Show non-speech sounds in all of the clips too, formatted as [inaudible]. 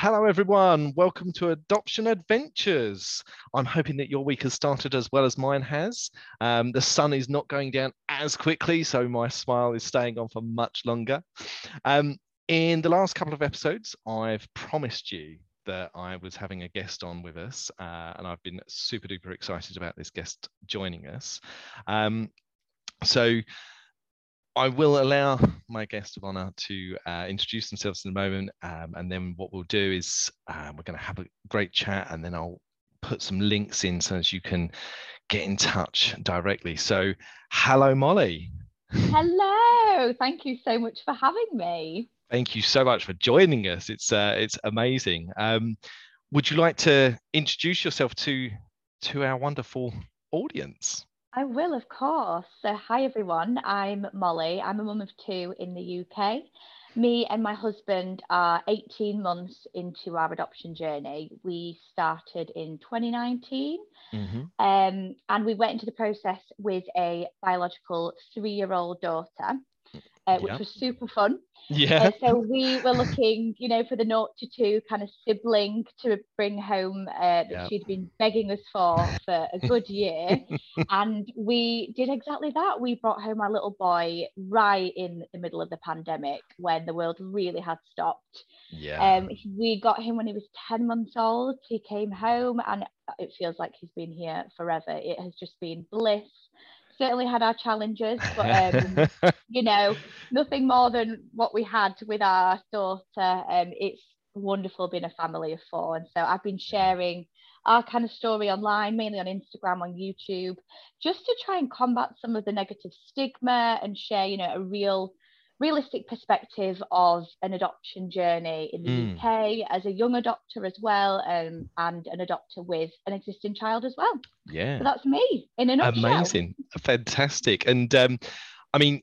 Hello, everyone. Welcome to Adoption Adventures. I'm hoping that your week has started as well as mine has. Um, the sun is not going down as quickly, so my smile is staying on for much longer. Um, in the last couple of episodes, I've promised you that I was having a guest on with us, uh, and I've been super duper excited about this guest joining us. Um, so, I will allow my guest of honor to uh, introduce themselves in a moment. Um, and then what we'll do is uh, we're going to have a great chat and then I'll put some links in so that you can get in touch directly. So, hello, Molly. Hello. Thank you so much for having me. Thank you so much for joining us. It's uh, it's amazing. Um, would you like to introduce yourself to to our wonderful audience? I will, of course. So, hi everyone. I'm Molly. I'm a mum of two in the UK. Me and my husband are 18 months into our adoption journey. We started in 2019 mm-hmm. um, and we went into the process with a biological three year old daughter uh, which was super fun. Yeah. Uh, so we were looking, you know, for the naught to two kind of sibling to bring home uh, that she'd been begging us for for a good year. [laughs] and we did exactly that. We brought home our little boy right in the middle of the pandemic when the world really had stopped. Yeah. Um, we got him when he was 10 months old. He came home and it feels like he's been here forever. It has just been bliss certainly had our challenges, but um, [laughs] you know, nothing more than what we had with our daughter. Um, it's wonderful being a family of four, and so I've been sharing our kind of story online, mainly on Instagram, on YouTube, just to try and combat some of the negative stigma and share, you know, a real realistic perspective of an adoption journey in the mm. UK as a young adopter as well, um, and an adopter with an existing child as well. Yeah, so that's me in a nutshell. Amazing, fantastic, and um, I mean,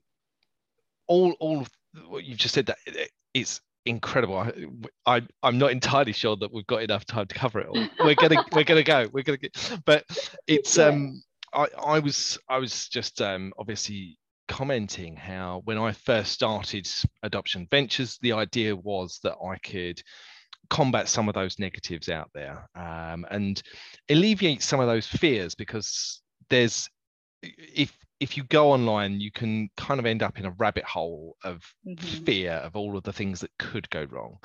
all all what you've just said that it's incredible. I, I I'm not entirely sure that we've got enough time to cover it all. We're gonna [laughs] we're gonna go. We're gonna get, but it's um. I, I was I was just um, obviously commenting how when I first started Adoption Adventures, the idea was that I could combat some of those negatives out there um, and alleviate some of those fears because there's if if you go online you can kind of end up in a rabbit hole of mm-hmm. fear of all of the things that could go wrong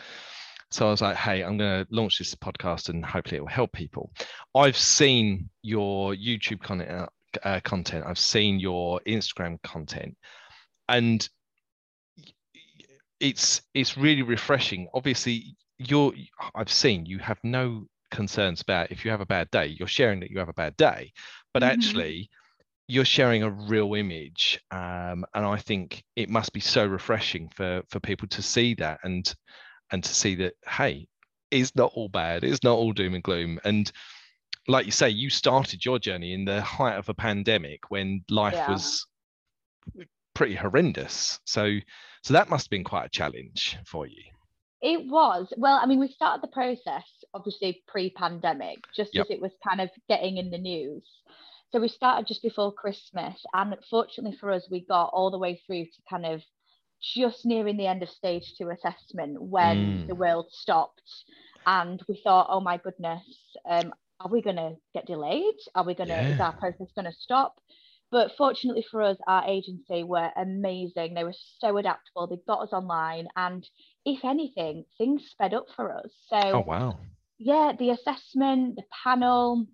so i was like hey i'm going to launch this podcast and hopefully it will help people i've seen your youtube content out uh, content, I've seen your Instagram content, and it's it's really refreshing. Obviously, you're I've seen you have no concerns about if you have a bad day. You're sharing that you have a bad day, but mm-hmm. actually you're sharing a real image um, and i think it must be so refreshing for for people to see that and and to see that hey it's not all bad it's not all doom and gloom and like you say, you started your journey in the height of a pandemic when life yeah. was pretty horrendous. So, so that must have been quite a challenge for you. It was. Well, I mean, we started the process obviously pre-pandemic, just yep. as it was kind of getting in the news. So we started just before Christmas, and fortunately for us, we got all the way through to kind of just nearing the end of stage two assessment when mm. the world stopped and we thought oh my goodness um, are we going to get delayed? Are we going to, yeah. is our process going to stop? But fortunately for us, our agency were amazing. They were so adaptable. They got us online. And if anything, things sped up for us. So, oh, wow. Yeah, the assessment, the panel,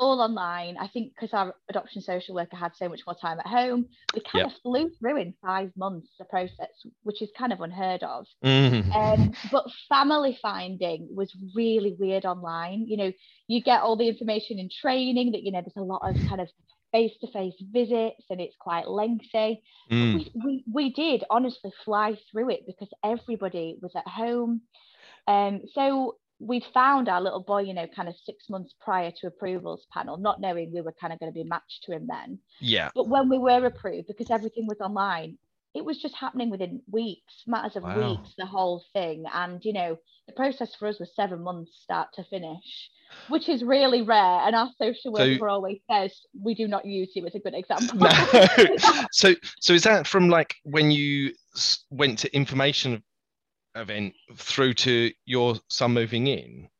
all online. I think because our adoption social worker had so much more time at home, we kind yep. of flew through in five months the process, which is kind of unheard of. Mm. Um, but family finding was really weird online. You know, you get all the information in training that, you know, there's a lot of kind of face-to-face visits and it's quite lengthy. Mm. We, we, we did honestly fly through it because everybody was at home. Um, so we'd found our little boy, you know, kind of six months prior to approvals panel, not knowing we were kind of going to be matched to him then. Yeah. But when we were approved, because everything was online, it was just happening within weeks, matters of wow. weeks, the whole thing. And, you know, the process for us was seven months start to finish, which is really rare. And our social worker so, always says we do not use you as a good example. [laughs] No. [laughs] so, so is that from like when you went to information event through to your son moving in?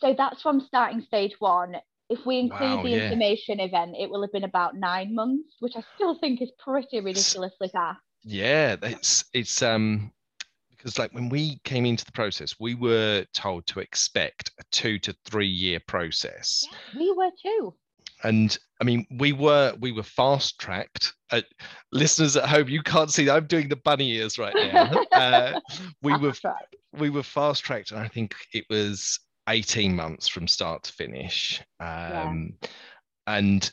So that's from starting stage one. If we include Wow, the yeah. information event, it will have been about nine months, which I still think is pretty ridiculously fast. Yeah, it's it's um because like when we came into the process, we were told to expect a two to three year process. Yeah, We were too. And I mean, we were we were fast tracked. Uh, listeners at home, you can't see. I'm doing the bunny ears right now. [laughs] uh, we were Fast we were fast tracked, and I think it was 18 months from start to finish. Um, And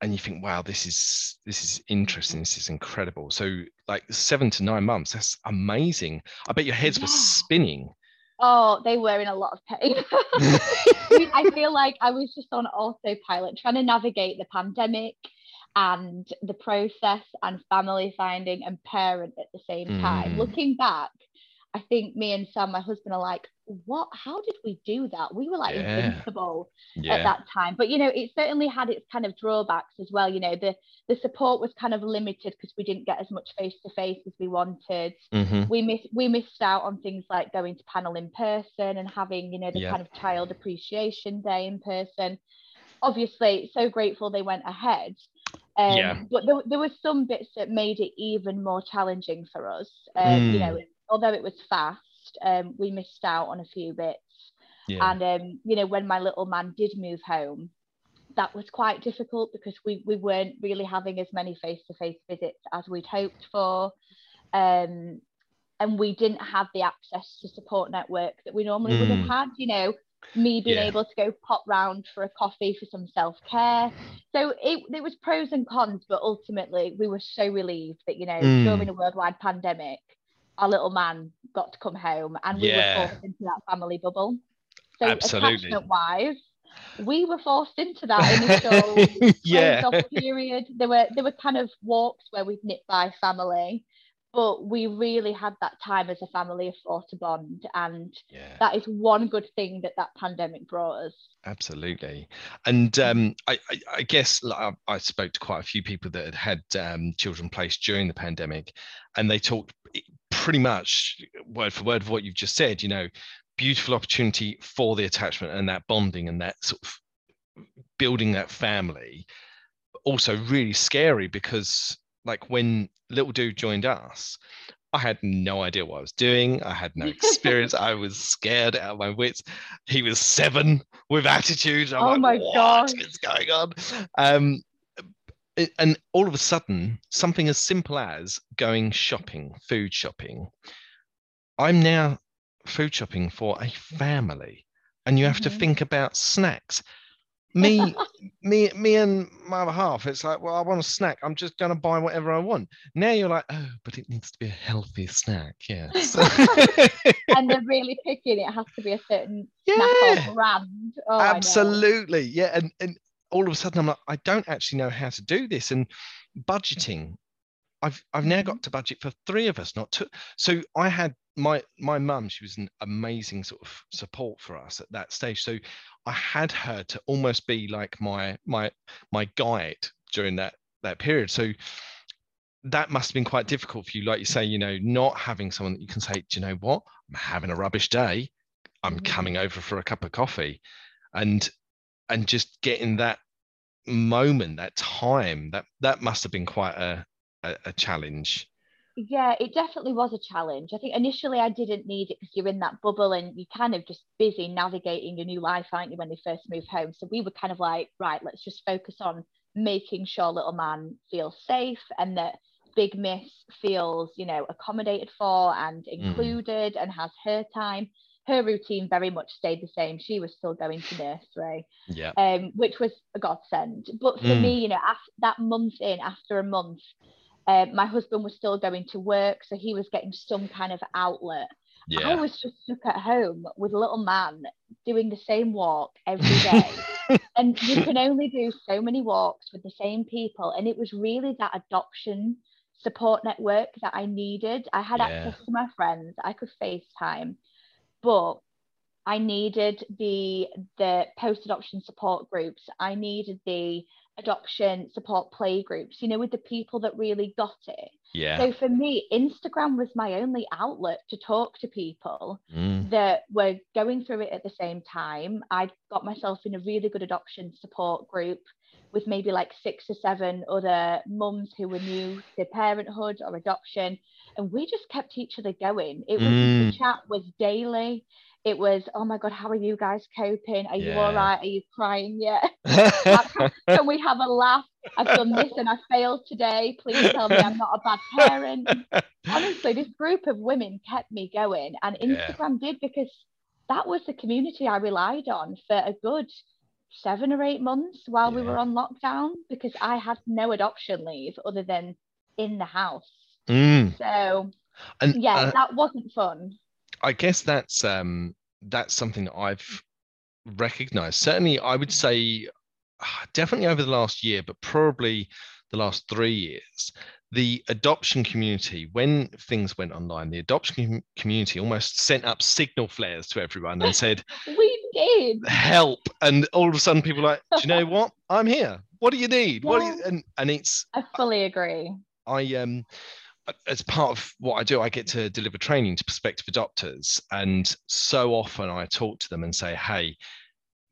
and you think, wow, this is this is interesting. This is incredible. So like seven to nine months. That's amazing. I bet your heads were spinning. Oh, they were in a lot of pain. [laughs] I feel like I was just on autopilot trying to navigate the pandemic and the process and family finding and parent at the same time. Mm. Looking back, I think me and Sam, my husband, are like, what? How did we do that? We were like Yeah. invincible at that time. But you know, it certainly had its kind of drawbacks as well. You know, the the support was kind of limited because we didn't get as much face to face as we wanted Mhm. we missed we missed out on things like going to panel in person and having you know the Yeah. kind of child appreciation day in person obviously so grateful they went ahead um, Yeah. but there, there were some bits that made it even more challenging for us um, you Mm. know although it was fast um, we missed out on a few bits Yeah. and um, you know when my little man did move home that was quite difficult because we, we weren't really having as many face-to-face visits as we'd hoped for um, and we didn't have the access to support network that we normally would have Mm. had you know me being Yeah. able to go pop round for a coffee for some self-care so it, it was pros and cons but ultimately we were so relieved that you know Mm. during a worldwide pandemic our little man got to come home and we Yeah. were forced into that family bubble so Absolutely. attachment wise we were forced into that initial [laughs] yeah. period. There were there were kind of walks where we'd nip by family, but we really had that time as a family of four to bond, and Yeah. that is one good thing that that pandemic brought us. Absolutely, and um, I, I, I guess I, I spoke to quite a few people that had had um, children placed during the pandemic, and they talked pretty much word for word of what you've just said. You know, beautiful opportunity for the attachment and that bonding and that sort of building that family. Also, really scary because like when little dude joined us, I had no idea what I was doing. I had no experience. [laughs] I was scared out of my wits. He was seven with attitude. I'm Oh like, my what gosh. is going on? Um, it- and all of a sudden, something as simple as going shopping, food shopping. I'm now food shopping for a family, and you have to Mhm. think about snacks. Me, [laughs] me, me, and my other half. It's like, well, I want a snack. I'm just gonna buy whatever I want. Now you're like, oh, but it needs to be a healthy snack. Yes. [laughs] and they're really picky, and it has to be a certain yeah. brand. Oh, absolutely yeah and and all of a sudden i'm like i don't actually know how to do this and budgeting. I've i've now Mhm. got to budget for three of us not two. So i had my my mum she was an amazing sort of support for us at that stage. So i had her to almost be like my my my guide during that that period. So that must have been quite difficult for you. Like you say you know not having someone that you can say do you know what? I'm having a rubbish day. I'm Mhm. coming over for a cup of coffee. And and just getting that moment that time that that must have been quite a a, a challenge Yeah, it definitely was a challenge. I think initially I didn't need it because you're in that bubble and you're kind of just busy navigating your new life, aren't you, when they first move home? So we were kind of like, right, let's just focus on making sure little man feels safe and that Big Miss feels, you know, accommodated for and mm. included and has her time. Her routine very much stayed the same. She was still going to nursery yeah um, which was a godsend. But for Mm. me, you know, after that month in, after a month, uh, my husband was still going to work, so he was getting some kind of outlet. I was just stuck at home with a little man doing the same walk every day. [laughs] and you can only do so many walks with the same people. And it was really that adoption support network that I needed. I had Yeah. access to my friends, I could FaceTime, but I needed the the post adoption support groups. I needed the adoption support play groups, you know, with the people that really got it. Yeah. So for me, Instagram was my only outlet to talk to people Mm. that were going through it at the same time. I got myself in a really good adoption support group with maybe like six or seven other mums who were new to parenthood or adoption. And we just kept each other going. It was Mm. the chat was daily. It was, oh my God, how are you guys coping? Are you all right? Are you crying yet? [laughs] Can we have a laugh? I've done this and I failed today. Please tell me I'm not a bad parent. Honestly, this group of women kept me going, and Yeah. Instagram did because that was the community I relied on for a good seven or eight months while we were on lockdown because I had no adoption leave other than in the house. Mm. So And yeah, uh, that wasn't fun. I guess that's um that's something that I've recognized. Certainly, I would say ah, definitely over the last year, but probably the last three years, the adoption community, when things went online, the adoption com- community almost sent up signal flares to everyone and said, [laughs] We did. "Help!" And all of a sudden, people are like, "Do you know [laughs] what? I'm here. What do you need? What do you?" And and it's I fully agree. I um as part of what I do, I get to deliver training to prospective adopters, and so often I talk to them and say, "Hey,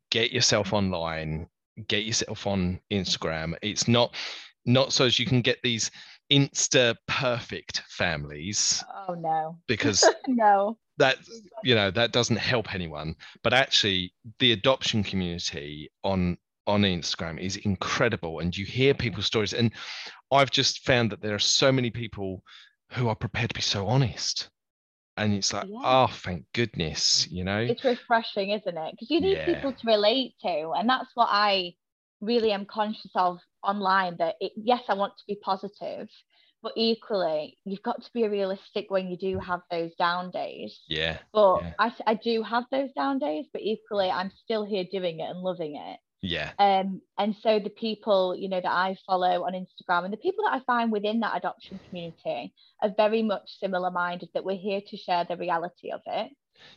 get yourself online, get yourself on Instagram. It's not not so as you can get these insta perfect families Oh no. because [laughs] no. That you know that doesn't help anyone but actually the adoption community on on instagram is incredible and you hear mm-hmm. people's stories and i've just found that there are so many people who are prepared to be so honest and it's like Yeah. oh thank goodness you know it's refreshing, isn't it? Because you need Yeah. people to relate to, and that's what I really am conscious of online. That it, yes, I want to be positive, but equally, you've got to be realistic when you do have those down days. yeah But Yeah. I, I do have those down days, but equally, I'm still here doing it and loving it. yeah Um, and so the people, you know, that I follow on Instagram and the people that I find within that adoption community are very much similar minded that we're here to share the reality of it.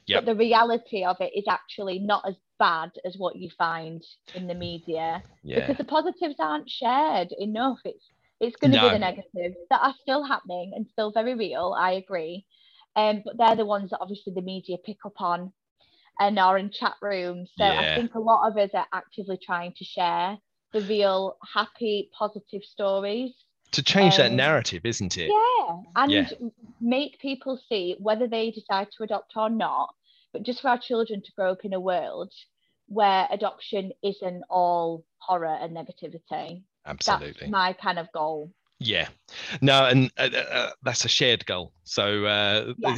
Yep. But the reality of it is actually not as bad as what you find in the media yeah because the positives aren't shared enough. It's it's going to No. be the negatives that are still happening and still very real. I agree. Um, but they're the ones that obviously the media pick up on and are in chat rooms. So Yeah. I think a lot of us are actively trying to share the real happy, positive stories. to change that um, narrative isn't it Yeah. And Yeah. make people see whether they decide to adopt or not, but just for our children to grow up in a world where adoption isn't all horror and negativity. Absolutely That's my kind of goal. Yeah, no, and uh, uh, that's a shared goal. So uh, Yeah.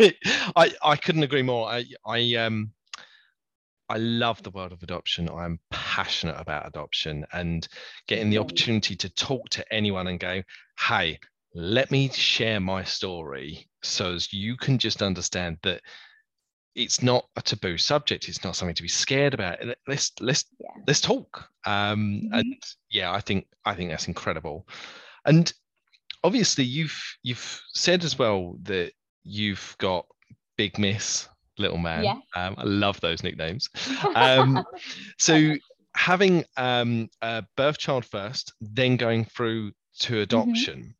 [laughs] I I couldn't agree more. I I um I love the world of adoption. I'm passionate about adoption and getting the opportunity to talk to anyone and go, hey, let me share my story so as you can just understand that it's not a taboo subject. It's not something to be scared about. Let- Let's let's Yeah. let's talk. Um, Mhm. and yeah, I think I think that's incredible. And obviously, you've you've said as well that you've got Big Miss, Little Man. Yeah. Um, I love those nicknames. [laughs] Um, so having um, a birth child first, then going through to adoption.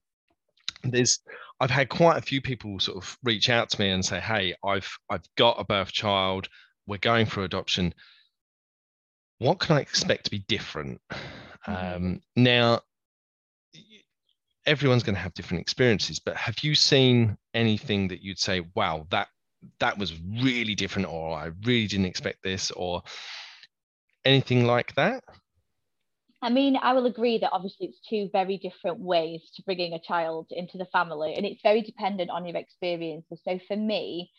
There's I've had quite a few people sort of reach out to me and say, "Hey, I've I've got a birth child. We're going for adoption. What can I expect to be different?" Mhm. Um, now, everyone's going to have different experiences, but have you seen anything that you'd say, "Wow, that that was really different," or "I really didn't expect this," or anything like that? I mean, I will agree that obviously it's two very different ways to bringing a child into the family, and it's very dependent on your experiences. So for me,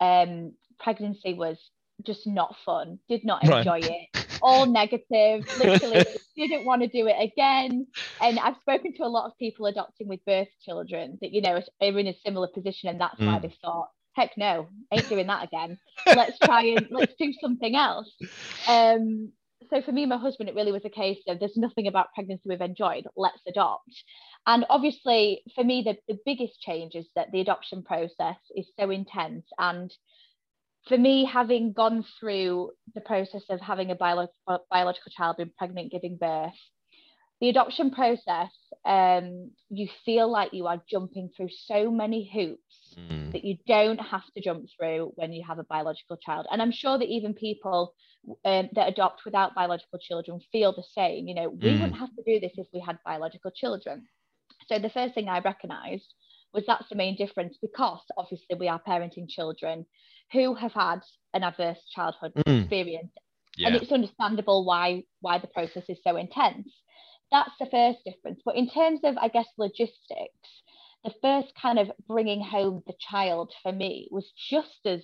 um, pregnancy was just not fun. Did not Right. enjoy it. All negative. [laughs] Literally, didn't want to do it again. And I've spoken to a lot of people adopting with birth children that you know are in a similar position, and that's why Mm. they thought, heck no, ain't doing that again. Let's try and let's do something else. Um, so for me and my husband, it really was a case of there's nothing about pregnancy we've enjoyed. Let's adopt. And obviously, for me, the, the biggest change is that the adoption process is so intense. And for me, having gone through the process of having a bio- biological child, being pregnant, giving birth, the adoption process, um, you feel like you are jumping through so many hoops mm. that you don't have to jump through when you have a biological child. And I'm sure that even people um, that adopt without biological children feel the same. You know, we mm. wouldn't have to do this if we had biological children. So the first thing I recognised was that's the main difference because obviously we are parenting children who have had an adverse childhood mm. experience. Yeah. And it's understandable why why the process is so intense that's the first difference. But in terms of, I guess, logistics, the first kind of bringing home the child for me was just as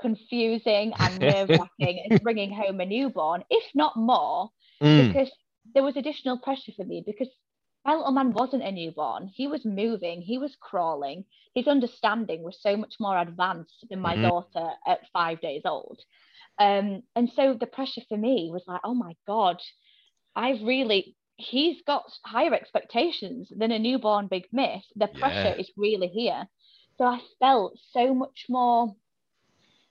confusing and [laughs] nerve wracking as bringing home a newborn, if not more, mm. because there was additional pressure for me because my little man wasn't a newborn. He was moving, he was crawling. His understanding was so much more advanced than my mm-hmm. daughter at five days old. Um, and so the pressure for me was like, oh my God, I've really he's got higher expectations than a newborn big miss. The pressure yeah. is really here. So I felt so much more,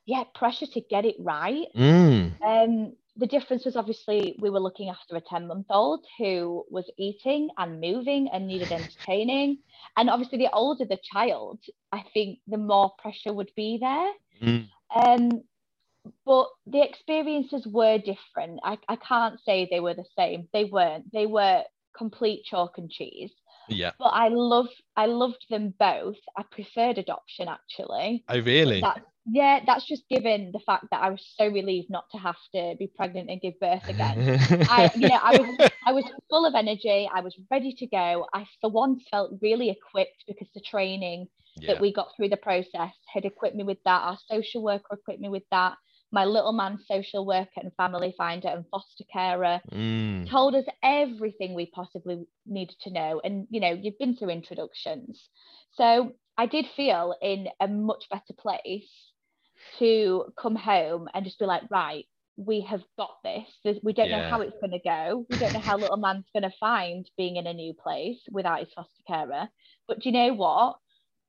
yeah, pressure to get it right. Mm. Um, the difference was obviously we were looking after a 10 month old who was eating and moving and needed [laughs] entertaining. And obviously, the older the child, I think the more pressure would be there. Mm. Um, but the experiences were different. I, I can't say they were the same. They weren't. They were complete chalk and cheese. Yeah. But I love I loved them both. I preferred adoption actually. I oh, really? That, yeah, that's just given the fact that I was so relieved not to have to be pregnant and give birth again. I [laughs] you know, I was I was full of energy. I was ready to go. I for once felt really equipped because the training yeah. that we got through the process had equipped me with that. Our social worker equipped me with that my little man social worker and family finder and foster carer. Mm. told us everything we possibly needed to know. And you know you've been through introductions. So i did feel in a much better place to come home and just be like right we have got this. We don't yeah. know how it's going to go. We don't know how little man's going to find being in a new place without his foster carer. But do you know what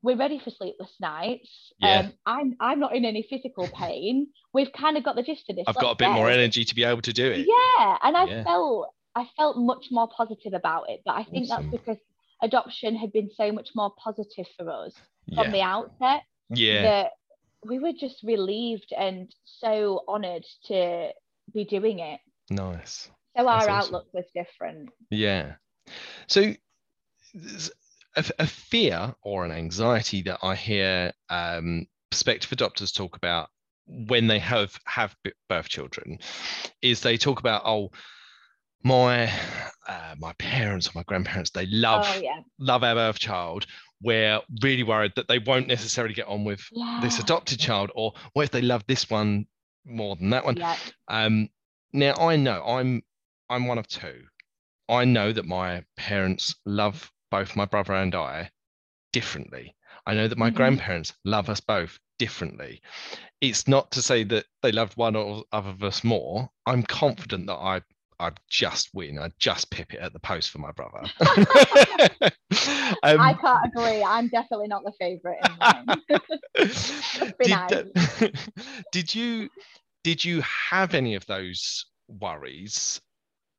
we're ready for sleepless nights. Yeah. Um, I'm I'm not in any physical [laughs] pain. We've kind of got the gist of this. I've got a bit more energy to be able to do it. Yeah, and I yeah. felt I felt much more positive about it. But I think awesome. that's because adoption had been so much more positive for us from yeah. the outset. Yeah. That we were just relieved and so honoured to be doing it. Nice. So our outlook was different. Yeah. So a, a, fear or an anxiety that I hear um, prospective adopters talk about when they have have birth children is they talk about oh my uh, my parents or my grandparents they love oh, yeah. love our birth child we're really worried that they won't necessarily get on with yeah. this adopted child or what if they love this one more than that one yeah. um now i know i'm i'm one of two i know that my parents love both my brother and I differently. I know that my mm-hmm. grandparents love us both differently. It's not to say that they loved one or other of us more. I'm confident that I I'd just win. I'd just pip it at the post for my brother. [laughs] [laughs] um, I can't agree. I'm definitely not the favourite. [laughs] did, nice. did you did you have any of those worries?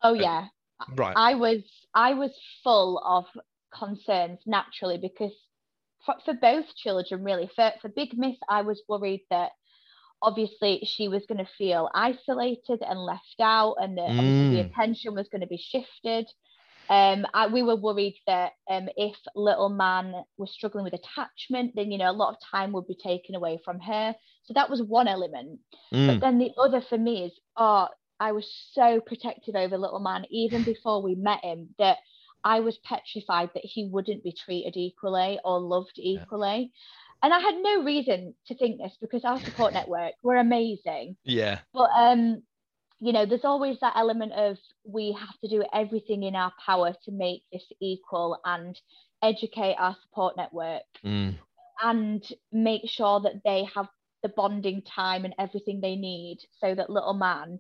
Oh yeah. Right. I was I was full of concerns naturally because for, for both children really for, for big miss i was worried that obviously she was going to feel isolated and left out and that mm. the attention was going to be shifted um, I, we were worried that um, if little man was struggling with attachment, then you know a lot of time would be taken away from her. So that was one element. Mm. But then the other for me is, oh, I was so protective over little man even before we met him that I was petrified that he wouldn't be treated equally or loved equally. Yeah. And I had no reason to think this because our support [laughs] network were amazing. Yeah. But um, you know, there's always that element of we have to do everything in our power to make this equal and educate our support network mm. and make sure that they have the bonding time and everything they need so that little man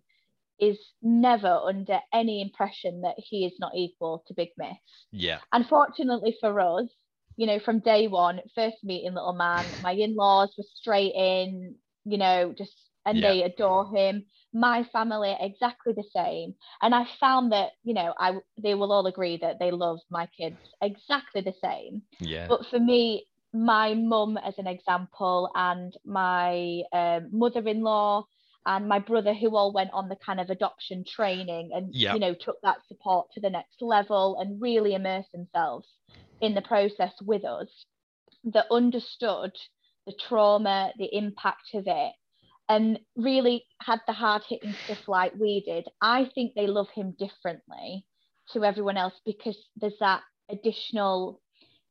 is never under any impression that he is not equal to Big Miss. Yeah. Unfortunately for us, you know, from day one, first meeting little man, [laughs] my in-laws were straight in, you know, just and yeah. they adore him my family exactly the same and i found that you know i they will all agree that they love my kids exactly the same yeah but for me my mum as an example and my um, mother-in-law and my brother who all went on the kind of adoption training and yep. you know took that support to the next level and really immersed themselves in the process with us that understood the trauma the impact of it and really had the hard hitting stuff like we did i think they love him differently to everyone else because there's that additional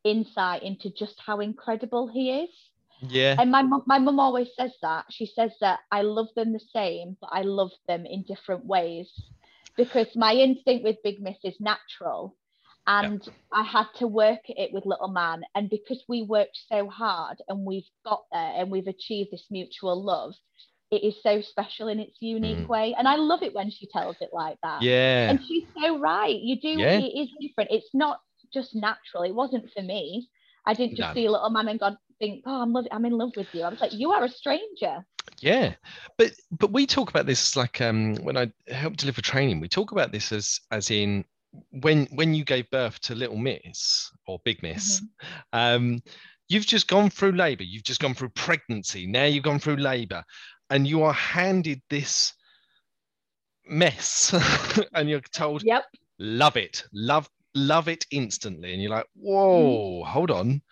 insight into just how incredible he is yeah. And my my mum always says that. She says that I love them the same, but I love them in different ways. Because my instinct with Big Miss is natural. And yeah. I had to work it with Little Man. And because we worked so hard and we've got there and we've achieved this mutual love, it is so special in its unique mm. way. And I love it when she tells it like that. Yeah. And she's so right. You do, yeah. it is different. It's not just natural. It wasn't for me. I didn't just no. see little man and God think, oh, I'm, love- I'm in love with you. I was like, you are a stranger. Yeah, but but we talk about this like um when I help deliver training, we talk about this as as in when when you gave birth to Little Miss or Big Miss, mm-hmm. um, you've just gone through labour, you've just gone through pregnancy, now you've gone through labour, and you are handed this mess, [laughs] and you're told, "Yep, love it, love love it instantly," and you're like, "Whoa, mm-hmm. hold on."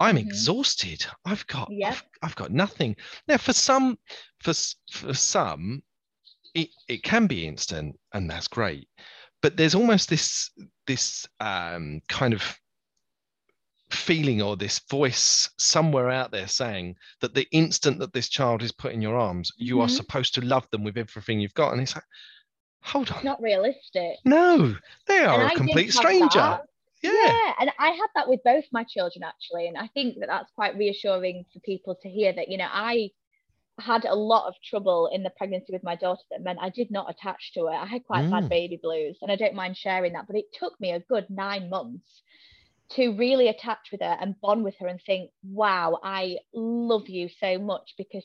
I'm mm-hmm. exhausted. I've got yep. I've, I've, got nothing. Now for some for for some it, it can be instant and that's great. But there's almost this this um, kind of feeling or this voice somewhere out there saying that the instant that this child is put in your arms, mm-hmm. you are mm-hmm. supposed to love them with everything you've got. And it's like, hold on. not realistic. No, they are and a complete stranger. That yeah. yeah. And I had that with both my children actually. And I think that that's quite reassuring for people to hear that, you know, I had a lot of trouble in the pregnancy with my daughter that meant I did not attach to her. I had quite mm. bad baby blues and I don't mind sharing that, but it took me a good nine months to really attach with her and bond with her and think, wow, I love you so much because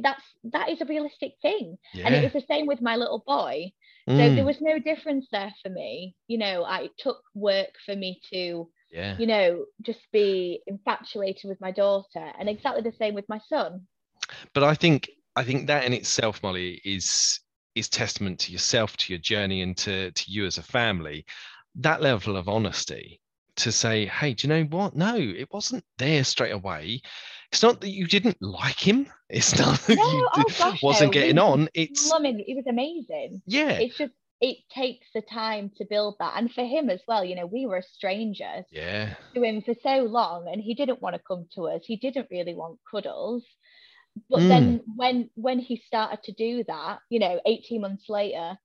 that's that is a realistic thing. Yeah. And it was the same with my little boy. So mm. there was no difference there for me. You know, I took work for me to, yeah. you know, just be infatuated with my daughter, and exactly the same with my son. But I think I think that in itself, Molly, is is testament to yourself, to your journey, and to to you as a family. That level of honesty to say, hey, do you know what? No, it wasn't there straight away. It's not that you didn't like him. It's not that no, [laughs] you oh gosh, wasn't no. getting on. It's I mean, it was amazing. Yeah. It's just it takes the time to build that. And for him as well, you know, we were strangers yeah. to him for so long and he didn't want to come to us. He didn't really want cuddles. But mm. then when when he started to do that, you know, 18 months later,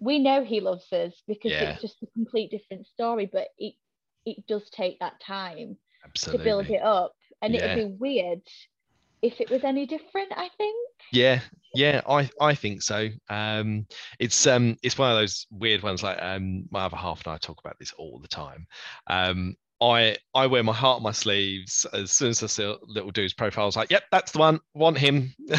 we know he loves us because yeah. it's just a complete different story. But it it does take that time Absolutely. to build it up. And yeah. it'd be weird if it was any different, I think. Yeah, yeah, I I think so. Um, it's um it's one of those weird ones like um my other half and I talk about this all the time. Um, I I wear my heart on my sleeves. As soon as I see little dude's profile, I was like, "Yep, that's the one. Want him." [laughs]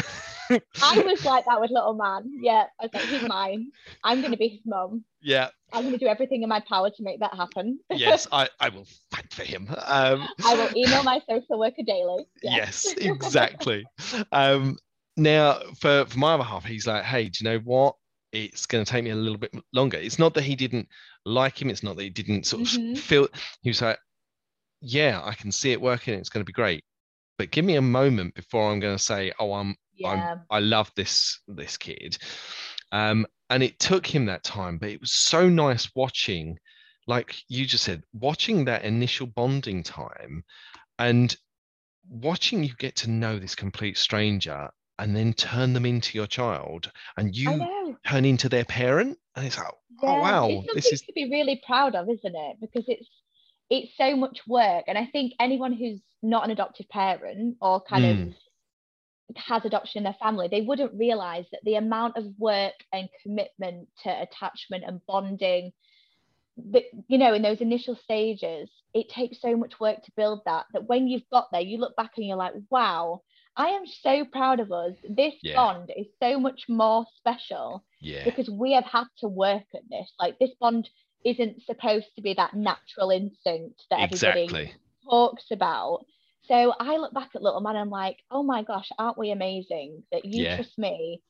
I was like that with little man. Yeah, I was like, "He's mine. I'm going to be his mum." Yeah. I'm going to do everything in my power to make that happen. [laughs] yes, I, I will fight for him. Um, I will email my social worker daily. Yes, exactly. um, now, for, for my other half, he's like, hey, do you know what? It's going to take me a little bit longer. It's not that he didn't like him. It's not that he didn't sort of mm-hmm. feel. He was like, yeah, I can see it working. It's going to be great. But give me a moment before I'm going to say, oh, I'm, yeah. I'm I love this this kid. Um, and it took him that time but it was so nice watching like you just said watching that initial bonding time and watching you get to know this complete stranger and then turn them into your child and you turn into their parent and it's like oh, yeah, oh wow this is to be really proud of isn't it because it's it's so much work and i think anyone who's not an adoptive parent or kind mm. of has adoption in their family, they wouldn't realize that the amount of work and commitment to attachment and bonding that you know in those initial stages it takes so much work to build that that when you've got there you look back and you're like wow I am so proud of us. This Yeah. bond is so much more special Yeah. because we have had to work at this. Like this bond isn't supposed to be that natural instinct that everybody Exactly. talks about. So I look back at Little Man and I'm like, oh my gosh, aren't we amazing that you Yeah. trust me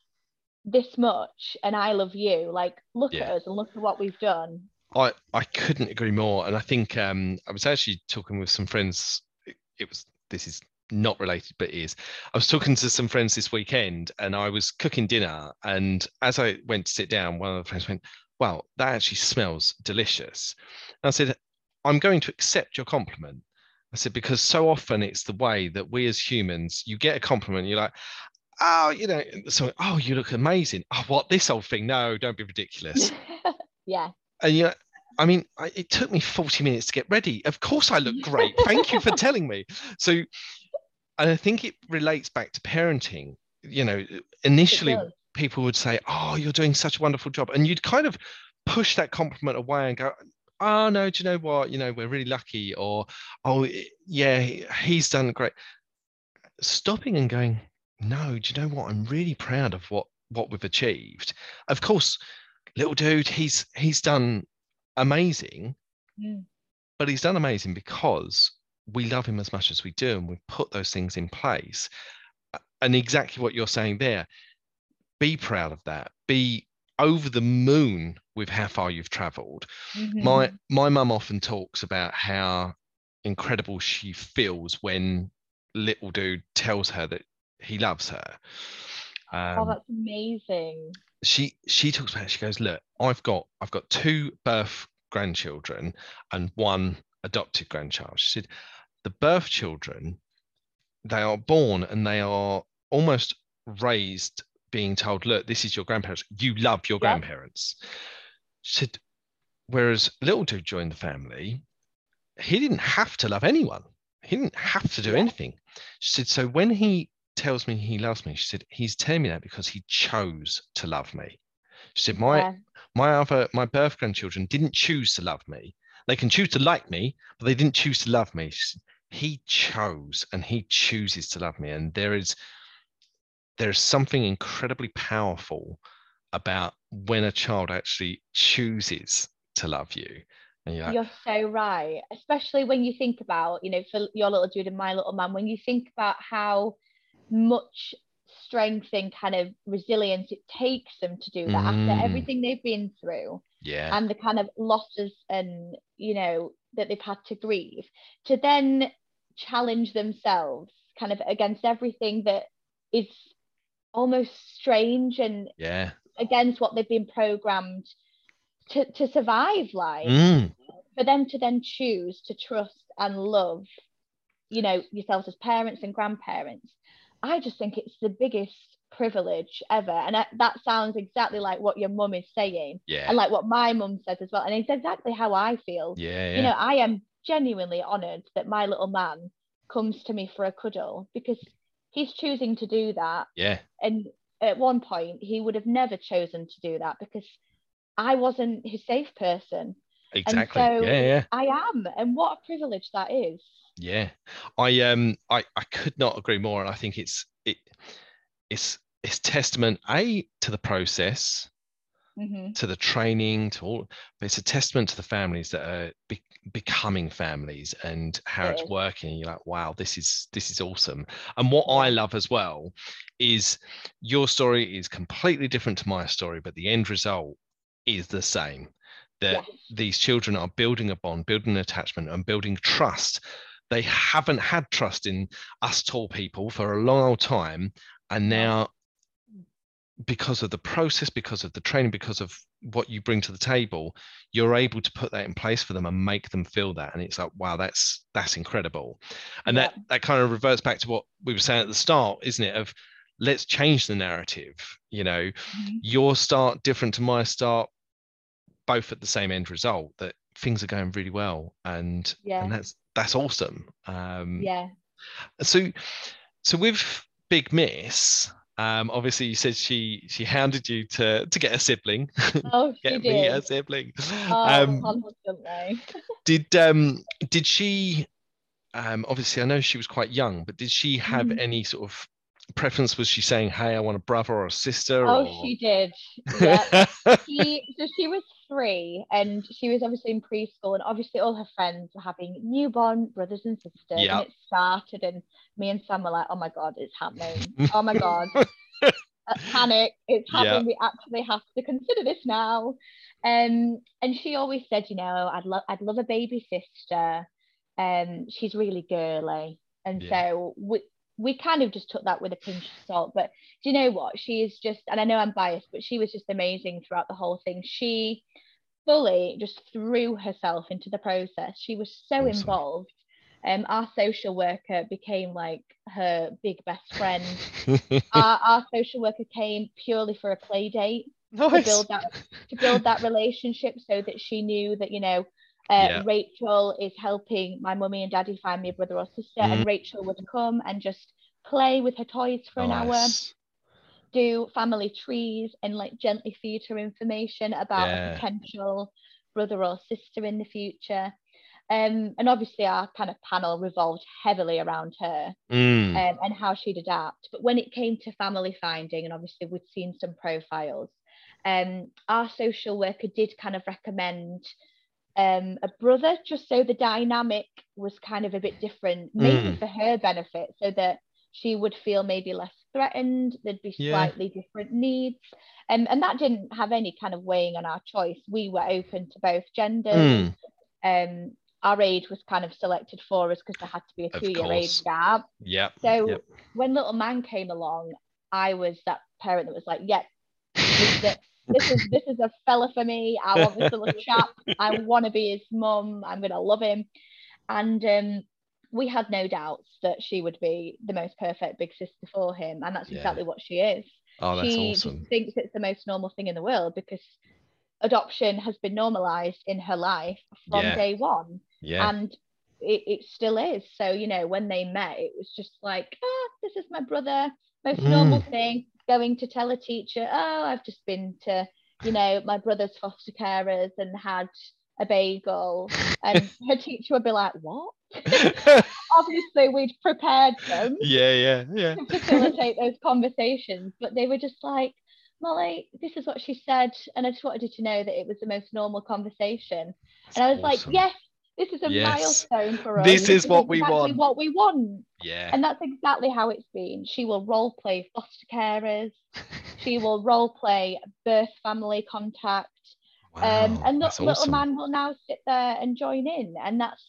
this much and I love you? Like, look at us and look at what we've done. I, I couldn't agree more. And I think um, I was actually talking with some friends. It, it was this is not related, but it is. I was talking to some friends this weekend, and I was cooking dinner. And as I went to sit down, one of the friends went, "Wow, that actually smells delicious." And I said, "I'm going to accept your compliment." I said because so often it's the way that we as humans, you get a compliment, you're like. Oh, you know, so oh, you look amazing. Oh, what this old thing? No, don't be ridiculous. [laughs] yeah. And yeah, I mean, I, it took me 40 minutes to get ready. Of course, I look great. Thank you for [laughs] telling me. So, and I think it relates back to parenting. You know, initially. People would say, Oh, you're doing such a wonderful job. And you'd kind of push that compliment away and go, Oh, no, do you know what? You know, we're really lucky. Or, Oh, yeah, he's done great. Stopping and going, No, do you know what? I'm really proud of what what we've achieved. Of course, little dude, he's he's done amazing, Mm. but he's done amazing because we love him as much as we do, and we've put those things in place. And exactly what you're saying there, be proud of that. Be over the moon with how far you've travelled. My Mhm. my mum often talks about how incredible she feels when little dude tells her that he loves her. oh, Um, that's amazing. she she talks about it, she goes look i've got i've got two birth grandchildren and one adopted grandchild she said the birth children they are born and they are almost raised being told look this is your grandparents. You love your Yeah. grandparents. She said whereas little dude joined the family he didn't have to love anyone. He didn't have to do Yeah. anything. She said so when he tells me he loves me she said he's telling me that because he chose to love me. She said my Yeah. my other my birth grandchildren didn't choose to love me. They can choose to like me but they didn't choose to love me. Said, he chose and he chooses to love me and there is there's something incredibly powerful about when a child actually chooses to love you and you're like, You're so right, especially when you think about, you know, for your little dude and my little man, when you think about how much strength and kind of resilience it takes them to do that Mm. after everything they've been through yeah and the kind of losses and, you know, that they've had to grieve, to then challenge themselves kind of against everything that is almost strange and yeah. against what they've been programmed to, to survive life Mm, for them to then choose to trust and love you know yourselves as parents and grandparents i just think it's the biggest privilege ever. And that, that sounds exactly like what your mum is saying. Yeah. And like what my mum says as well. And it's exactly how i feel. Yeah you know i am genuinely honored that my little man comes to me for a cuddle because he's choosing to do that. Yeah. And at one point he would have never chosen to do that because i wasn't his safe person. Exactly. so- yeah yeah. I am. And what a privilege that is. Yeah, I um I I could not agree more, and I think it's it it's it's testament a to the process, Mhm. to the training, to all, but it's a testament to the families that are be, becoming families and how It it's working. You're like, wow, this is this is awesome. And what I love as well is your story is completely different to my story, but the end result is the same. That Yes. these children are building a bond, building an attachment, and building trust. They haven't had trust in us tall people for a long old time, and now because of the process, because of the training, because of what you bring to the table, you're able to put that in place for them and make them feel that. And it's like, wow, that's that's incredible. And that Yeah. that kind of reverts back to what we were saying at the start, isn't it? Of let's change the narrative. You know, Mhm. your start different to my start, both at the same end result. That things are going really well, and Yeah. and that's that's awesome. Um, yeah so so with Big Miss, um, obviously you said she she hounded you to to get a sibling, [laughs] oh she get me did a sibling. oh um, [laughs] did um did she um obviously I know she was quite young, but did she have Mhm. any sort of preference was she saying, "Hey, I want a brother or a sister"? Oh, or... she did. Yeah. [laughs] she, so she was three, and she was obviously in preschool, and obviously all her friends were having newborn brothers and sisters, yep. and it started, and me and Sam were like, "Oh my god, it's happening! oh my god!" [laughs] panic! It's happening. Yep. We actually have to consider this now. Um, and she always said, you know, I'd love, I'd love a baby sister. Um, she's really girly, and yeah. so we, we kind of just took that with a pinch of salt. But do you know what? She is just, and I know I'm biased, but she was just amazing throughout the whole thing. She fully just threw herself into the process. She was so awesome. involved. Um, our social worker became like her big best friend. [laughs] our, our social worker came purely for a play date nice. to build that to build that relationship, so that she knew that you know uh, yeah. Rachel is helping my mummy and daddy find me a brother or sister, mm. and Rachel would come and just play with her toys for an hour, do family trees, and like gently feed her information about yeah. a potential brother or sister in the future. Um, and obviously, our kind of panel revolved heavily around her mm. um, and how she'd adapt. But when it came to family finding, and obviously we'd seen some profiles, um, our social worker did kind of recommend um, a brother, just so the dynamic was kind of a bit different, maybe mm. for her benefit, so that she would feel maybe less threatened. There'd be yeah. slightly different needs, um, and that didn't have any kind of weighing on our choice. We were open to both genders. Mm. Um, our age was kind of selected for us because there had to be a two-year age gap. Yeah. So yep. when little man came along, I was that parent that was like, "Yep, [laughs] yeah, this is this is a fella for me. I want this little [laughs] chap. I want to be his mum. I'm gonna love him. And um, we had no doubts that she would be the most perfect big sister for him, and that's yeah. exactly what she is. Oh, that's she awesome. thinks it's the most normal thing in the world because adoption has been normalized in her life from yeah. day one. Yeah. And it, it still is. So, you know, when they met, it was just like, ah, this is my brother, most mm. normal thing going to tell a teacher, oh, I've just been to, you know, my brother's foster carers and had a bagel. And [laughs] her teacher would be like, what? [laughs] Obviously, we'd prepared them. Yeah, yeah, yeah. To facilitate those conversations. But they were just like, Molly, this is what she said. And I just wanted you to know that it was the most normal conversation. That's and I was awesome. like, yes, this is a yes. milestone for us. This, this is what exactly we want. What we want. Yeah. And that's exactly how it's been. She will role play foster carers. she [laughs] will role play birth family contact. Wow, um, and the little awesome. man will now sit there and join in. And that's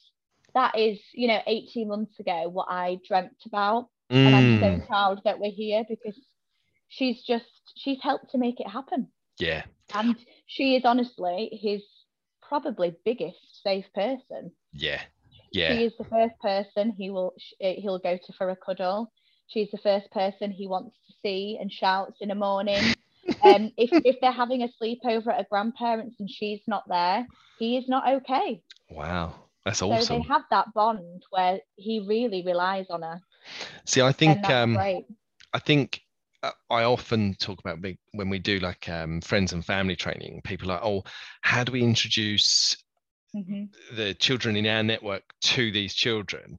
that is, you know, 18 months ago what I dreamt about. Mm. And I'm so mm. proud that we're here because she's just she's helped to make it happen. Yeah. And she is honestly his probably biggest safe person. Yeah. Yeah. She is the first person he will eh, he'll go to for a cuddle. She's the first person he wants to see and shouts in the morning. [laughs] um, if if they're having a sleepover at a grandparent's and she's not there, he is not okay. Wow, that's awesome. So they have that bond where he really relies on her. See, I think um. I think I often talk about big, when we do like um, friends and family training. People are like, oh, how do we introduce mm-hmm. the children in our network to these children,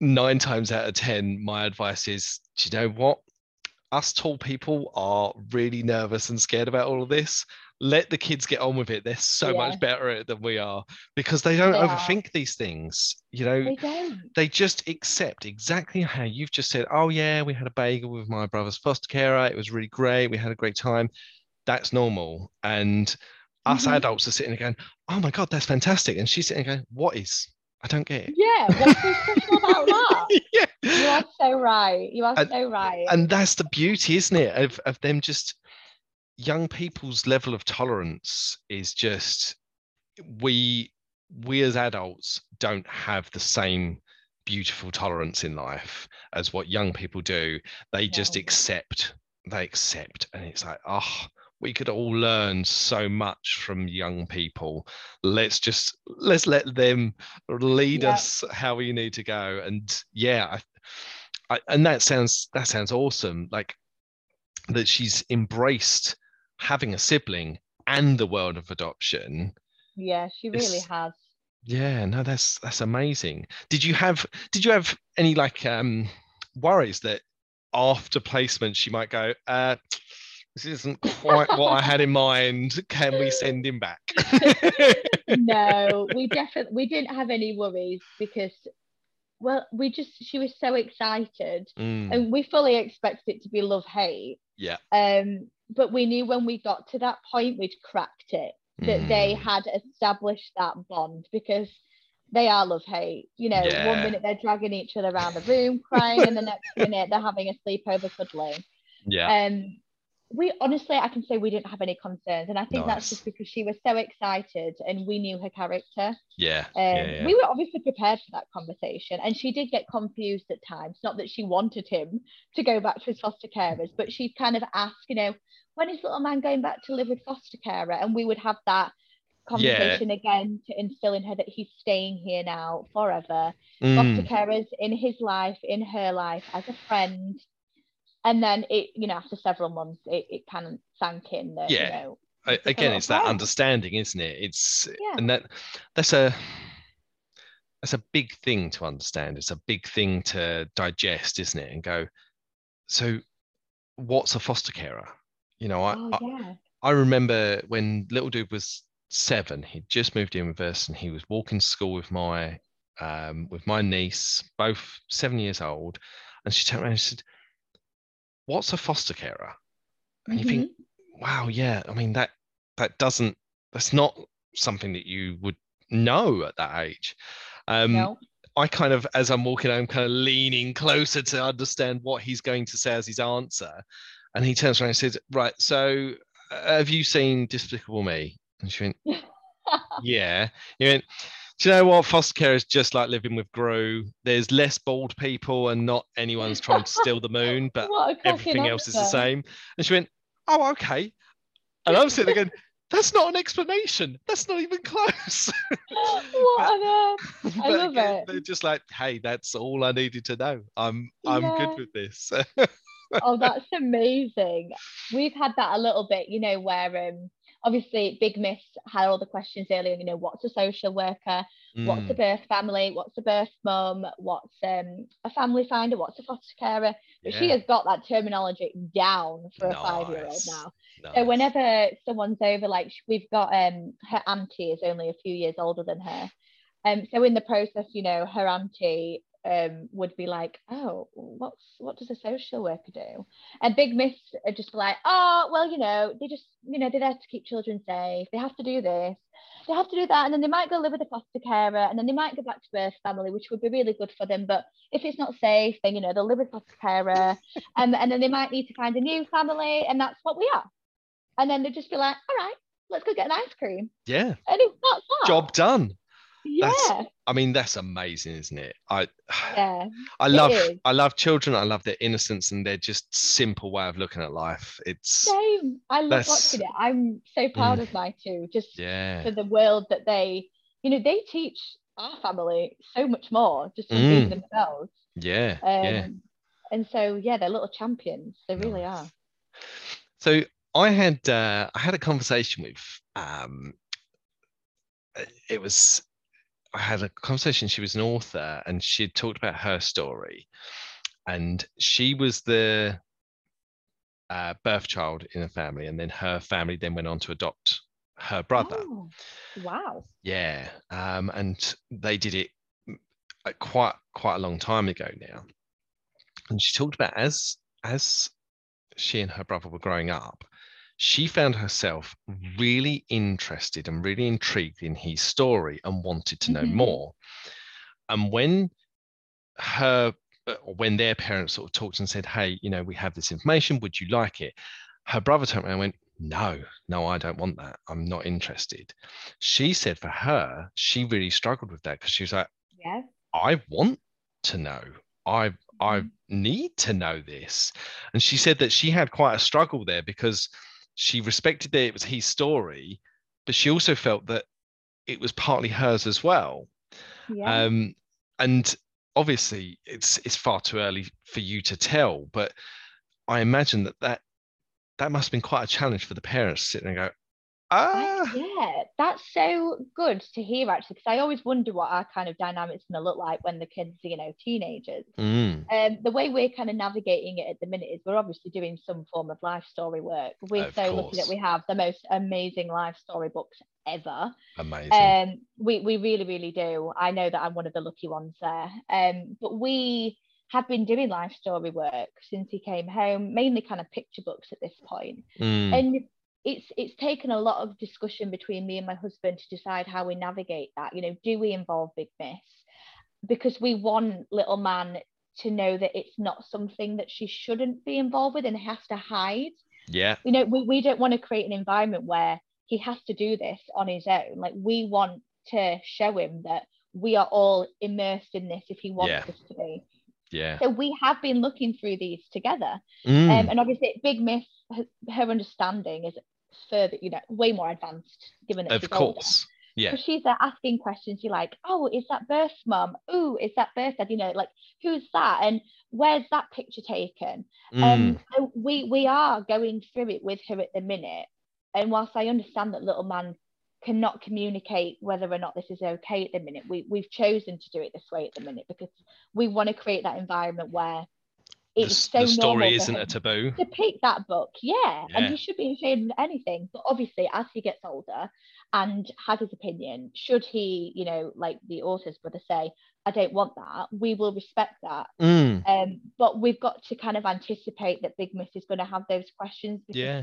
nine times out of 10, my advice is do you know what? Us tall people are really nervous and scared about all of this. Let the kids get on with it. They're so yeah. much better at it than we are because they don't they overthink are. these things. You know, they, they just accept exactly how you've just said. Oh, yeah, we had a bagel with my brother's foster carer. It was really great. We had a great time. That's normal. And us mm-hmm. adults are sitting there going, "Oh my god, that's fantastic," and she's sitting there going, "What is? I don't get it." Yeah, what's special about that? [laughs] yeah, you are so right. You are and, so right. And that's the beauty, isn't it, of of them just young people's level of tolerance is just we we as adults don't have the same beautiful tolerance in life as what young people do. They no. just accept. They accept, and it's like, oh, we could all learn so much from young people let's just let's let them lead yeah. us how we need to go and yeah I, I, and that sounds that sounds awesome like that she's embraced having a sibling and the world of adoption yeah she really has yeah no that's that's amazing did you have did you have any like um worries that after placement she might go, uh, this isn't quite what I had in mind. Can we send him back? [laughs] no, [laughs] we definitely we didn't have any worries because well, we just she was so excited Mm, and we fully expected it to be love hate. yeah. Um, but we knew when we got to that point we'd cracked it that they Mm, had established that bond because they are love hate. You know, Yeah. one minute they're dragging each other around the room crying, and the next [laughs] minute they're having a sleepover cuddling. yeah. Um, we honestly, I can say we didn't have any concerns, and I think that's just because she was so excited and we knew her character. Yeah. Um, yeah, yeah. We were obviously prepared for that conversation, and she did get confused at times. Not that she wanted him to go back to his foster carers, but she'd kind of ask, you know, when is little man going back to live with foster carer? And we would have that conversation again to instill in her that he's staying here now forever. Mm, Foster carers in his life, in her life, as a friend. And then it, you know, after several months, it, it kind of sank in that, Yeah. you know, again, it's that understanding, isn't it? It's Yeah. and that that's a that's a big thing to understand. It's a big thing to digest, isn't it? And go, so what's a foster carer? You know, I, oh, I yeah. I remember when little dude was seven, he'd just moved in with us and he was walking to school with my um, with my niece, both seven years old, and she turned around and said, What's a foster carer? And you Mhm. think, wow, yeah, I mean that that doesn't that's not something that you would know at that age. Um no. I kind of, as I'm walking, I'm kind of leaning closer to understand what he's going to say as his answer. And he turns around and says, Right, so uh, have you seen Despicable Me? And she went, [laughs] Yeah. He went, Do you know what? Foster care is just like living with Gru. There's less bald people and not anyone's trying to steal the moon, [laughs] but everything else is the same. And she went, Oh, okay. And I'm sitting there going, That's not an explanation. That's not even close. [laughs] what on earth? I love again, it. They're just like, hey, that's all I needed to know. I'm I'm Yeah. good with this. [laughs] oh, that's amazing. We've had that a little bit, you know, where um obviously Big Miss had all the questions earlier, you know, what's a social worker, what's a Mm, birth family, what's a birth mum, what's um a family finder, what's a foster carer. But she has got that terminology down for a five-year-old Nice. now. So whenever someone's over, like we've got um her auntie is only a few years older than her. Um, so in the process, you know, her auntie um would be like, oh, what's what does a social worker do? And Big Miss would just like, oh, well, you know, they just, you know, they're there to keep children safe. They have to do this, they have to do that, and then they might go live with a foster carer, and then they might go back to birth family, which would be really good for them. But if it's not safe, then you know they'll live with foster carer, [laughs] um, and then they might need to find a new family, and that's what we are. And then they'd just be like, all right, let's go get an ice cream. yeah, And it's that's that. job done. Yeah. that's- I mean, that's amazing, isn't it? I yeah. [sighs] I love. I love children. I love their innocence and their just simple way of looking at life. It's Same. I love watching it. I'm so proud Mm. of my two, just yeah, for the world that they, you know, they teach our family so much more just from Mm. being themselves. yeah, Um, yeah. And so, yeah, they're little champions. They really are. So I had uh, I had a conversation with um, it was I had a conversation. She was an author, and she had talked about her story, and she was the uh, birth child in a family, and then her family then went on to adopt her brother. Oh, wow. Yeah, um, and they did it mm, uh, quite quite a long time ago now. And she talked about as as she and her brother were growing up, she found herself really interested and really intrigued in his story and wanted to know Mhm. more. And when her uh, when their parents sort of talked and said, "Hey, you know, we have this information. Would you like it?" Her brother turned around and went, "No, no, I don't want that. I'm not interested." She said for her, she really struggled with that because she was like, Yeah. I want to know. I I Mhm. need to know this. And she said that she had quite a struggle there because she respected that it was his story, but she also felt that it was partly hers as well. Yeah. Um, and obviously, it's it's far too early for you to tell, but I imagine that that that must have been quite a challenge for the parents sitting and go, ah, yeah, that's so good to hear actually because i always wonder what our kind of dynamics going to look like when the kids are you know teenagers. Mm. um the way we're kind of navigating it at the minute is we're obviously doing some form of life story work. We're Of so lucky that we have the most amazing life story books ever. Amazing. um we we really really do. I know that i'm one of the lucky ones there. Um but we have been doing life story work since he came home mainly kind of picture books at this point. Mm. and it's it's taken a lot of discussion between me and my husband to decide how we navigate that. You know do we involve big miss? Because we want little man to know that it's not something that she shouldn't be involved with and has to hide. Yeah. you know we, we don't want to create an environment where he has to do this on his own. Like we want to show him that we are all immersed in this if he wants Yeah. us to be Yeah. so we have been looking through these together Mm. um, and obviously, Big Miss, her, her understanding is further, you know, way more advanced given that of she's older. course. Yeah. So she's there asking questions. You're like, oh, is that birth mum? Ooh, is that birth dad? You know, like who's that? And where's that picture taken? Mm. Um, so we we are going through it with her at the minute. And whilst I understand that little man cannot communicate whether or not this is okay at the minute, we we've chosen to do it this way at the minute because we want to create that environment where it's so the story isn't a taboo. to pick that book, yeah. And Yeah. he should be ashamed of anything. But obviously, as he gets older and has his opinion, should he, you know, like the author's brother say, I don't want that, we will respect that. Mm. Um, but we've got to kind of anticipate that Big Miss is going to have those questions because Yeah.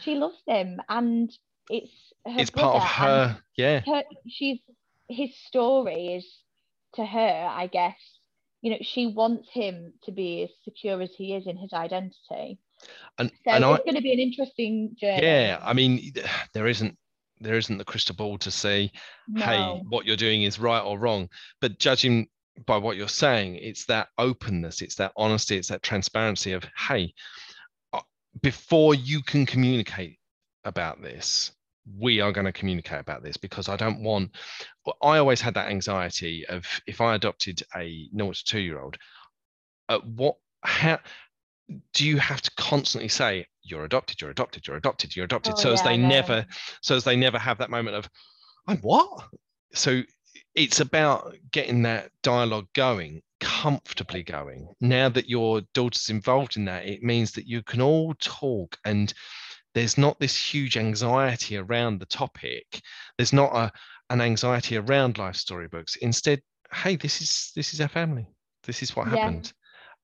she loves him and it's It's part of her. Yeah. her she's his story is to her, I guess. You know, she wants him to be as secure as he is in his identity. And So and it's I going to be an interesting journey. yeah. I mean, there isn't there isn't the crystal ball to say hey, what you're doing is right or wrong. But judging by what you're saying, it's that openness, it's that honesty, it's that transparency of, hey, uh, before you can communicate about this, we are going to communicate about this because I don't want, I always had that anxiety of if I adopted a 0 to 2 year old, uh, what, how, do you have to constantly say you're adopted, you're adopted, you're adopted, you're adopted, Oh, so as yeah, I they never, so as they never have that moment of, I'm what? So it's about getting that dialogue going, comfortably going. Now that your daughter's involved in that, it means that you can all talk and there's not this huge anxiety around the topic. There's not a an anxiety around life storybooks. Instead, hey, this is this is our family. This is what Yeah. happened.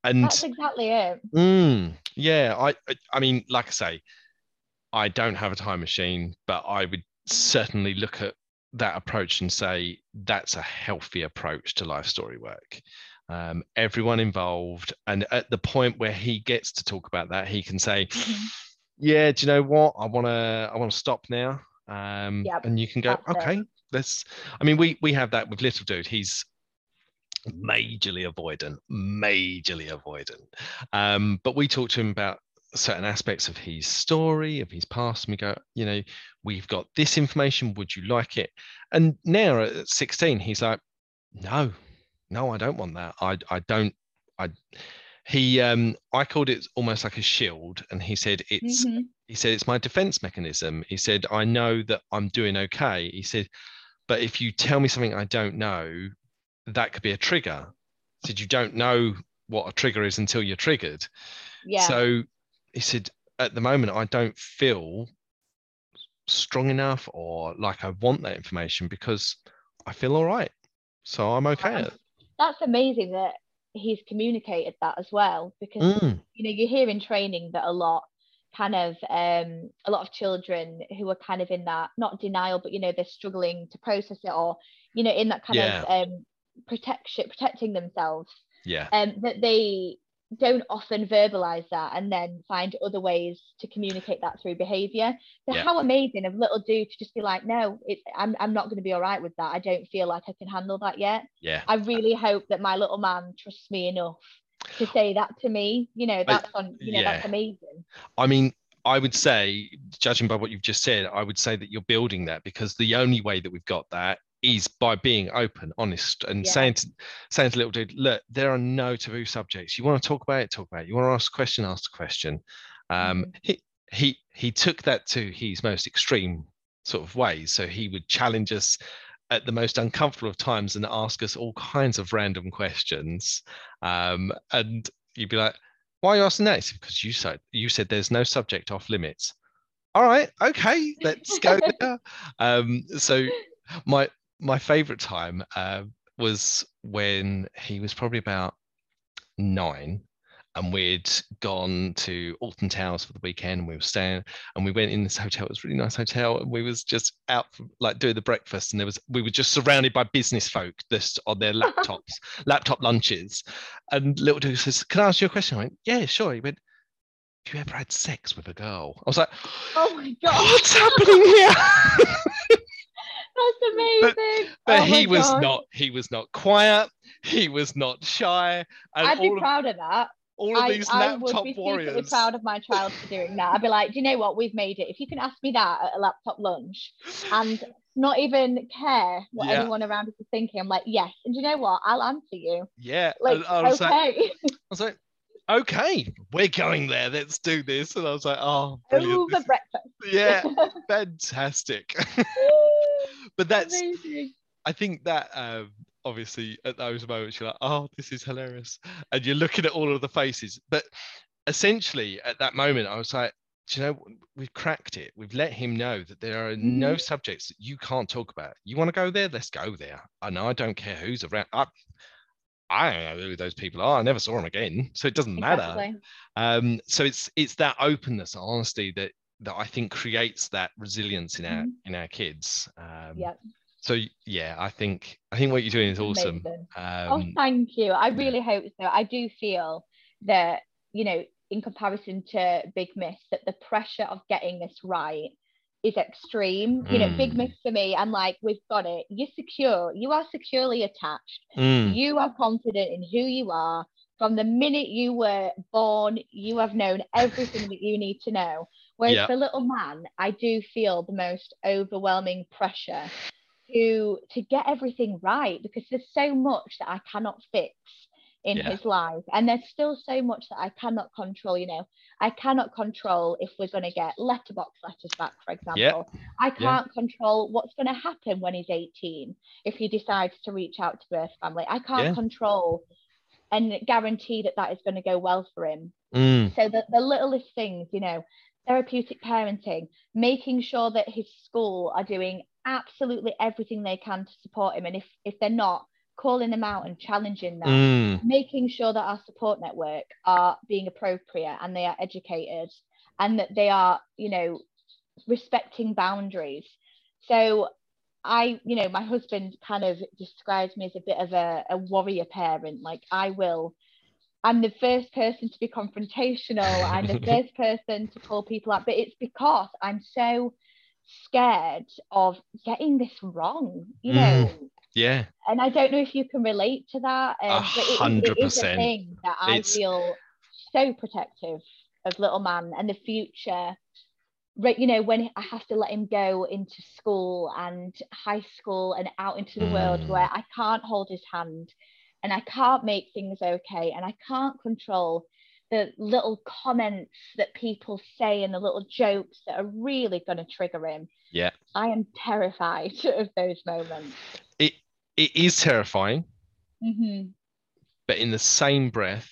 And That's exactly it. Mm, yeah, I, I I mean, like I say, I don't have a time machine, but I would certainly look at that approach and say that's a healthy approach to life story work. Um, everyone involved, and at the point where he gets to talk about that, he can say, Mhm. "Yeah, do you know what? I want to I want to stop now." Um, Yep, and you can go, it. "Okay, let's." I mean, we we have that with little dude. He's majorly avoidant, majorly avoidant. Um, but we talk to him about certain aspects of his story, of his past, and we go, you know, we've got this information. Would you like it? And now at 16, he's like, no, no, I don't want that. I, I don't. I. He, um, I called it almost like a shield, and he said it's. Mhm. He said it's my defense mechanism. He said I know that I'm doing okay. He said, but if you tell me something I don't know, that could be a trigger. He said you don't know what a trigger is until you're triggered. Yeah. So he said, at the moment, I don't feel strong enough or like I want that information because I feel all right. So I'm okay. at. That's amazing that he's communicated that as well because Mm, you know you hear in training that a lot kind of um a lot of children who are kind of in that not denial but you know they're struggling to process it or you know in that kind Yeah. of um protection protecting themselves yeah. um that they don't often verbalize that and then find other ways to communicate that through behavior so Yeah. how amazing of little dude to just be like no it's i'm, I'm not going to be all right with that i don't feel like i can handle that yet Yeah. I really hope that my little man trusts me enough to say that to me. You know, that's on, you know, that's amazing. I mean, I would say, judging by what you've just said, I would say that you're building that because the only way that we've got that is by being open, honest, and Yeah. saying to saying to little dude, look, there are no taboo subjects. You want to talk about it, talk about it. You want to ask a question, ask a question. Um, Mhm. he he he took that to his most extreme sort of ways. So he would challenge us at the most uncomfortable of times and ask us all kinds of random questions. Um, and you'd be like, why are you asking that? Because you said you said there's no subject off limits. All right, okay, let's go [laughs] there. Um, so my my favorite time uh, was when he was probably about nine and we'd gone to Alton Towers for the weekend. And we were staying, and we went in this hotel. It was a really nice hotel, and we was just out for, like doing the breakfast, and there was we were just surrounded by business folk just on their [laughs] laptops, laptop lunches. And little dude says, "Can I ask you a question?" I went, "Yeah, sure." He went, "Have you ever had sex with a girl?" I was like, "Oh my god, what's happening here?" [laughs] That's amazing. But, but oh he was god. not. He was not quiet. He was not shy. I'd be proud of, of that all of I, these I laptop would be warriors. proud of my child for doing that. I'd be like, do you know what? We've made it. If you can ask me that at a laptop lunch and not even care what yeah. anyone around us is thinking, I'm like, yes. And do you know what? I'll answer you. Yeah. Like, I, was okay. Like, I was like, okay, we're going there. Let's do this. And I was like, oh, brilliant. over breakfast. Yeah, [laughs] fantastic. [laughs] but that's, Amazing. I think that um, obviously at those moments you're like, oh, this is hilarious. And you're looking at all of the faces. But essentially at that moment, I was like, do you know, we've cracked it. We've let him know that there are mm-hmm. no subjects that you can't talk about. You want to go there? Let's go there. I know I don't care who's around. I, I don't know who those people are. I never saw them again, so it doesn't exactly. matter. Um, so it's it's that openness, honesty that that I think creates that resilience in our mm-hmm. in our kids. Um, yeah so yeah i think i think what you're doing is awesome oh, um, oh thank you i really yeah. hope so i do feel that you know in comparison to big miss that the pressure of getting this right is extreme mm. you know big miss for me i'm like we've got it you're secure you are securely attached mm. you are confident in who you are from the minute you were born you have known everything that you need to know whereas yeah. for little man i do feel the most overwhelming pressure to to get everything right because there's so much that I cannot fix in yeah. his life and there's still so much that I cannot control you know I cannot control if we're going to get letterbox letters back for example yeah. I can't yeah. control what's going to happen when he's 18 if he decides to reach out to birth family I can't control and guarantee that that is going to go well for him mm. so the, the littlest things you know therapeutic parenting making sure that his school are doing absolutely everything they can to support him. And if if they're not, calling them out and challenging them, mm. making sure that our support network are being appropriate and they are educated and that they are, you know, respecting boundaries. So I, you know, my husband kind of describes me as a bit of a, a warrior parent. Like I will, I'm the first person to be confrontational. I'm the [laughs] first person to call people out, but it's because I'm so scared of getting this wrong, you know. Mm, yeah. And I don't know if you can relate to that. Um, but it, it is a thing that I it's... feel so protective of little man and the future. Right, you know, when I have to let him go into school and high school and out into the mm. world where I can't hold his hand and I can't make things okay and I can't control the little comments that people say and the little jokes that are really going to trigger him. Yeah. I am terrified [laughs] of those moments. It it is terrifying. Mm-hmm. But in the same breath,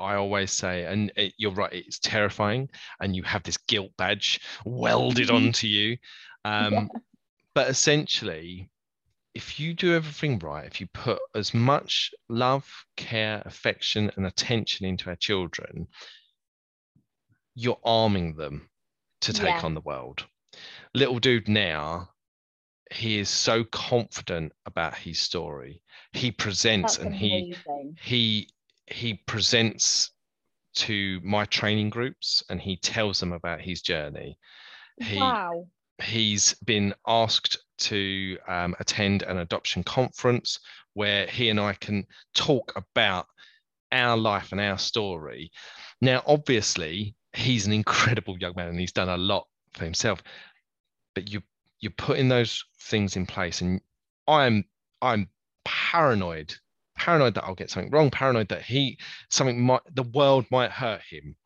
I always say, and it, you're right, it's terrifying, and you have this guilt badge welded mm-hmm. onto you. Um, [laughs] yeah. But essentially, if you do everything right, if you put as much love, care, affection, and attention into our children, you're arming them to take yeah. on the world. Little dude now, he is so confident about his story. He presents That's and amazing. he he he presents to my training groups and he tells them about his journey. He, wow. He's been asked to um, attend an adoption conference where he and I can talk about our life and our story. Now, obviously, he's an incredible young man and he's done a lot for himself. But you you're putting those things in place, and I'm I'm paranoid, paranoid that I'll get something wrong, paranoid that he something might the world might hurt him.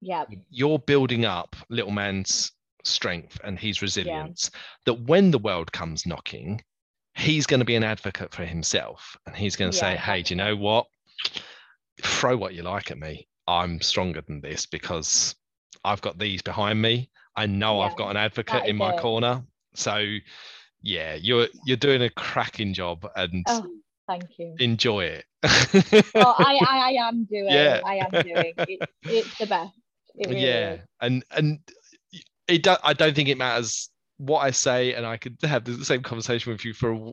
Yeah. You're building up little man's strength and his resilience yeah. that when the world comes knocking, he's going to be an advocate for himself and he's going to yeah. say, hey, do you know what? Throw what you like at me. I'm stronger than this because I've got these behind me. I know yeah. I've got an advocate in my it. corner. So yeah, you're you're doing a cracking job and oh, thank you. Enjoy it. oh, I, [laughs] I, I am doing. Yeah. I am doing. It, it's the best. Really yeah, is. and and it do, I don't think it matters what I say, and I could have the same conversation with you for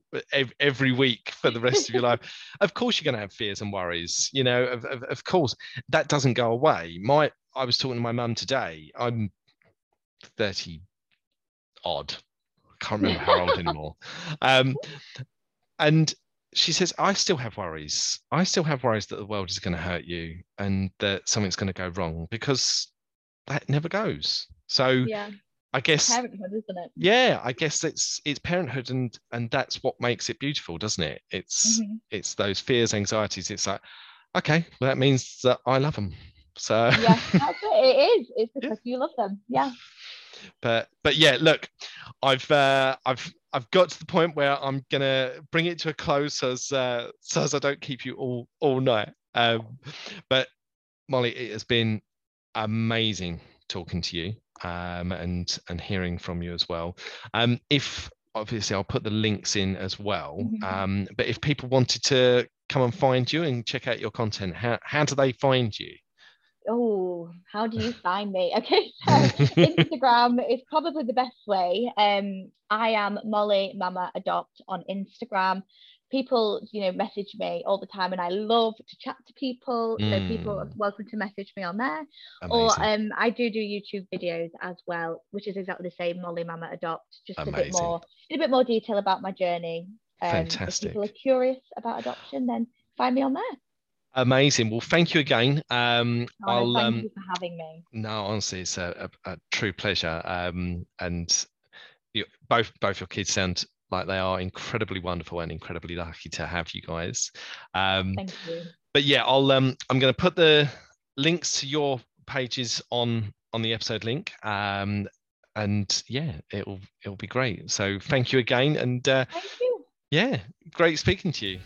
every week for the rest of your life. [laughs] Of course, you're going to have fears and worries. You know, of, of, of course, that doesn't go away. My, I was talking to my mum today. I'm 30 odd. I can't remember how old anymore. [laughs] Um, and she says, I still have worries. I still have worries that the world is going to hurt you and that something's going to go wrong because that never goes. So yeah. I guess parenthood, isn't it? Yeah, I guess it's it's parenthood and and that's what makes it beautiful, doesn't it? It's mm-hmm. it's those fears, anxieties. It's like, okay, well that means that I love them. So yeah, [laughs] that's it. It is. It's because yeah. you love them. Yeah. But but yeah, look, I've uh, I've I've got to the point where I'm gonna bring it to a close so as uh, so as I don't keep you all all night. Um, but Molly, it has been amazing talking to you um, and and hearing from you as well. Um, if obviously I'll put the links in as well. Mm-hmm. Um, but if people wanted to come and find you and check out your content, how how do they find you? Oh, how do you [laughs] find me? Okay, so Instagram is probably the best way. Um, I am Molly Mama Adopt on Instagram people you know message me all the time and i love to chat to people mm. so people are welcome to message me on there Amazing. or um i do do youtube videos as well which is exactly the same molly mama adopt just Amazing. a bit more in a bit more detail about my journey um, fantastic if people are curious about adoption then find me on there Amazing. Well, thank you again. Um, oh, I'll, thank um, you for having me. No, honestly, it's a, a, a true pleasure. Um, and you, both both your kids sound like they are incredibly wonderful and incredibly lucky to have you guys. Um, Thank you. But yeah, I'll um, I'm going to put the links to your pages on on the episode link. Um, and yeah, it'll it'll be great. So thank you again, and uh, thank you. Yeah, great speaking to you.